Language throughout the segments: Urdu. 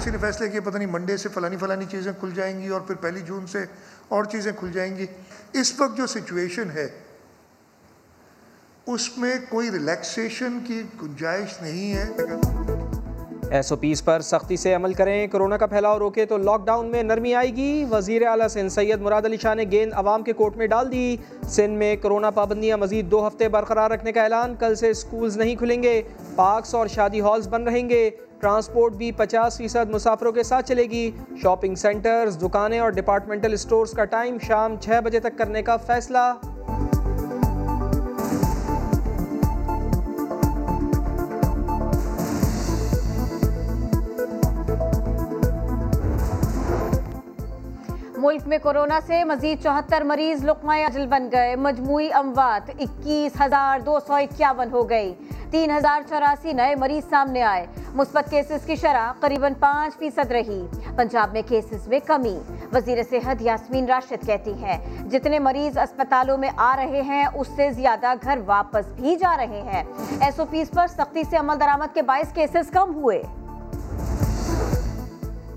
پالیسی نے فیصلے کیے پتہ نہیں منڈے سے فلانی فلانی چیزیں کھل جائیں گی اور پھر پہلی جون سے اور چیزیں کھل جائیں گی۔ اس وقت جو سچویشن ہے، اس میں کوئی ریلیکسیشن کی گنجائش نہیں ہے۔ ایس او پیز پر سختی سے عمل کریں، کرونا کا پھیلاؤ روکے تو لاک ڈاؤن میں نرمی آئے گی۔ وزیر اعلیٰ سندھ سید مراد علی شاہ نے گیند عوام کے کوٹ میں ڈال دی۔ سندھ میں کرونا پابندیاں مزید دو ہفتے برقرار رکھنے کا اعلان۔ کل سے سکولز نہیں کھلیں گے پارکس اور شادی ہالز بند رہیں گے۔ ٹرانسپورٹ بھی پچاس فیصد مسافروں کے ساتھ چلے گی۔ شاپنگ سینٹرز دکانیں اور ڈپارٹمنٹل اسٹورز کا ٹائم شام چھ بجے تک کرنے کا فیصلہ۔ ملک میں کورونا سے مزید چوہتر مریض لقمہ اجل بن گئے۔ مجموعی اموات اکیس ہزار دو سو اکیاون ہو گئی تین ہزار چوراسی نئے مریض سامنے آئے۔ مثبت کیسز کی شرح قریباً پانچ فیصد رہی۔ پنجاب میں کیسز میں کمی۔ وزیر صحت یاسمین راشد کہتی ہیں، جتنے مریض اسپتالوں میں آ رہے ہیں، اس سے زیادہ گھر واپس بھی جا رہے ہیں۔ ایس او پیز پر سختی سے عمل درآمد کے باعث کیسز کم ہوئے۔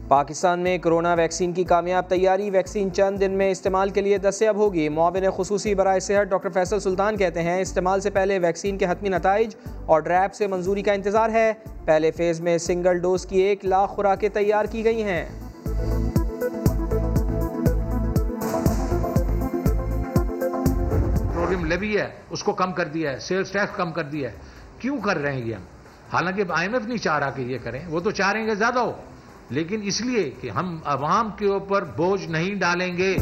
پاکستان میں کرونا ویکسین کی کامیاب تیاری، ویکسین چند دن میں استعمال کے لیے دستیاب ہوگی۔ معاون خصوصی برائے صحت ڈاکٹر فیصل سلطان کہتے ہیں، استعمال سے پہلے ویکسین کے حتمی نتائج اور ڈریپ سے منظوری کا انتظار ہے۔ پہلے فیز میں سنگل ڈوز کی ایک لاکھ خوراکیں تیار کی گئی ہیں۔ لیوی ہے، اس کو کم کر دیا ہے، سیلز ٹیکس کم کر دیا ہے۔ کیوں کر رہے ہیں یہ ہم؟ حالانکہ آئی ایم ایف نہیں چاہ رہا کہ یہ کریں، وہ تو چاہ رہے ہیں کہ زیادہ ہو۔ لیکن اس لیے کہ ہم عوام کے اوپر بوجھ نہیں ڈالیں گے۔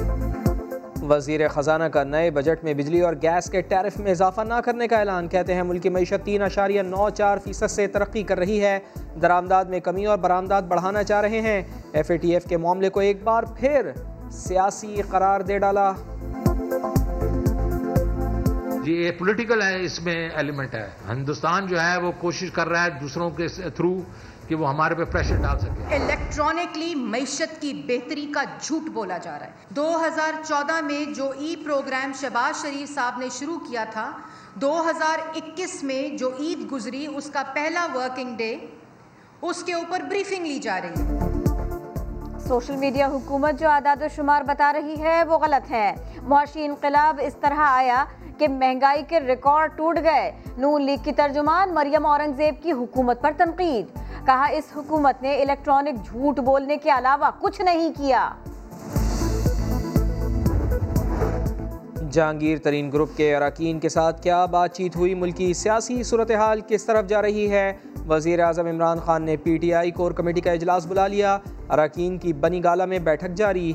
وزیر خزانہ کا نئے بجٹ میں بجلی اور گیس کے ٹیرف میں اضافہ نہ کرنے کا اعلان کہتے ہیں ملکی معیشت تین اشاریہ نو چار فیصد سے ترقی کر رہی ہے۔ درآمدات میں کمی اور برآمدات بڑھانا چاہ رہے ہیں۔ ایف اے ٹی ایف کے معاملے کو ایک بار پھر سیاسی قرار دے ڈالا۔ جی یہ پولیٹیکل ہے اس میں ایلیمنٹ ہے۔ ہندوستان جو ہے وہ کوشش کر رہا ہے دوسروں کے تھرو کہ وہ ہمارے پہ پریشر ڈال سکے۔ الیکٹرانکلی معیشت کی بہتری کا جھوٹ بولا جا رہا ہے۔ دو ہزار چودہ میں جو ای پروگرام شہباز شریف صاحب نے شروع کیا تھا دو ہزار اکیس میں جو عید گزری اس کا پہلا ورکنگ ڈے اس کے اوپر بریفنگ لی جا رہی ہے۔ سوشل میڈیا حکومت جو اعداد و شمار بتا رہی ہے وہ غلط ہے۔ معاشی انقلاب اس طرح آیا کہ مہنگائی کے ریکارڈ ٹوٹ گئے۔ نون لیگ کی ترجمان مریم اورنگزیب کی حکومت پر تنقید۔ کہا اس حکومت نے الیکٹرانک جھوٹ بولنے کے علاوہ کچھ نہیں کیا۔ جہانگیر ترین گروپ کے اراکین کے ساتھ کیا بات چیت ہوئی؟ ملکی سیاسی صورتحال کس طرف جا رہی ہے؟ وزیر اعظم عمران خان نے P T I core committee کا اجلاس بلا لیا۔ اراکین کی بنی گالا میں بیٹھک جاری۔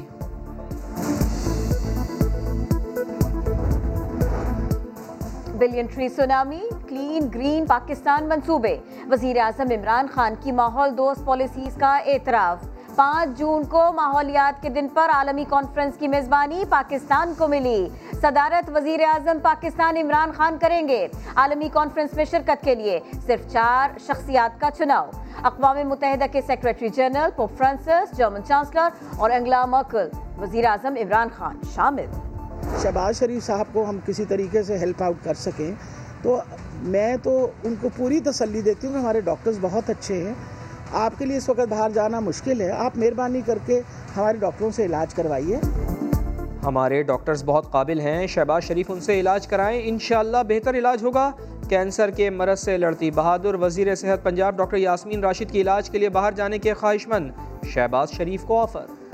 Billion tree tsunami clean green Pakistan منصوبے۔ وزیر اعظم عمران خان کی ماحول دوست پالیسیز کا اعتراف۔ پانچ جون کو ماحولیات کے دن پر عالمی کانفرنس کی میزبانی پاکستان کو ملی۔ صدارت وزیر اعظم پاکستان عمران خان کریں گے۔ عالمی کانفرنس میں شرکت کے لیے صرف چار شخصیات کا چناؤ۔ اقوام متحدہ کے secretary general pope Francis, German chancellor اور انگلا مرکل۔ وزیر اعظم عمران خان شامل۔ شہباز شریف صاحب کو ہم کسی طریقے سے ہیلپ آؤٹ کر سکیں۔ تو میں تو ان کو پوری تسلی دیتی ہوں کہ ہمارے ڈاکٹرز بہت اچھے ہیں۔ آپ کے لیے اس وقت باہر جانا مشکل ہے۔ آپ مہربانی کر کے ہمارے ڈاکٹروں سے علاج کروائیے۔ ہمارے ڈاکٹرز بہت قابل ہیں۔ شہباز شریف ان سے علاج کرائیں۔ انشاءاللہ بہتر علاج ہوگا۔ کینسر کے مرض سے لڑتی بہادر وزیر صحت پنجاب ڈاکٹر یاسمین راشد کی علاج کے لیے باہر جانے کے خواہش مند شہباز شریف کو آفر۔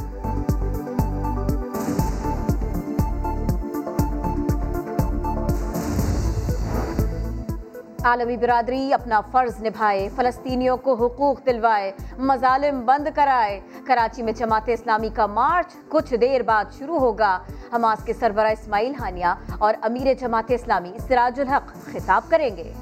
عالمی برادری اپنا فرض نبھائے، فلسطینیوں کو حقوق دلوائے، مظالم بند کرائے۔ کراچی میں جماعت اسلامی کا مارچ کچھ دیر بعد شروع ہوگا۔ حماس کے سربراہ اسماعیل ہانیہ اور امیر جماعت اسلامی سراج الحق خطاب کریں گے۔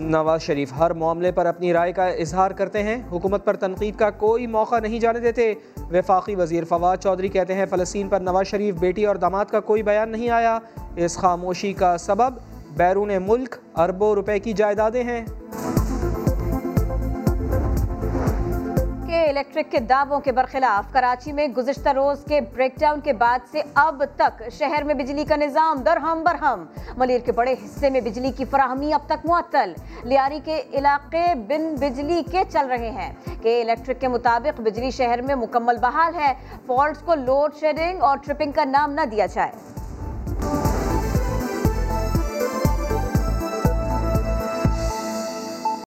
نواز شریف، ہر معاملے پر اپنی رائے کا اظہار کرتے ہیں۔ حکومت پر تنقید کا کوئی موقع نہیں جانے دیتے۔ وفاقی وزیر فواد چودھری کہتے ہیں، فلسطین پر نواز شریف، بیٹی اور داماد کا کوئی بیان نہیں آیا۔ اس خاموشی کا سبب بیرون ملک اربوں روپے کی جائیدادیں ہیں۔ الیکٹرک کے دعووں کے برخلاف کراچی میں گزشتہ روز کے بریک ڈاؤن کے بعد سے اب تک شہر میں بجلی کا نظام درہم برہم۔ ملیر کے بڑے حصے میں بجلی کی فراہمی اب تک معطل۔ لیاری کے علاقے بن بجلی کے چل رہے ہیں کہ الیکٹرک کے مطابق بجلی شہر میں مکمل بحال ہے۔ فالٹس کو لوڈ شیڈنگ اور ٹرپنگ کا نام نہ دیا جائے۔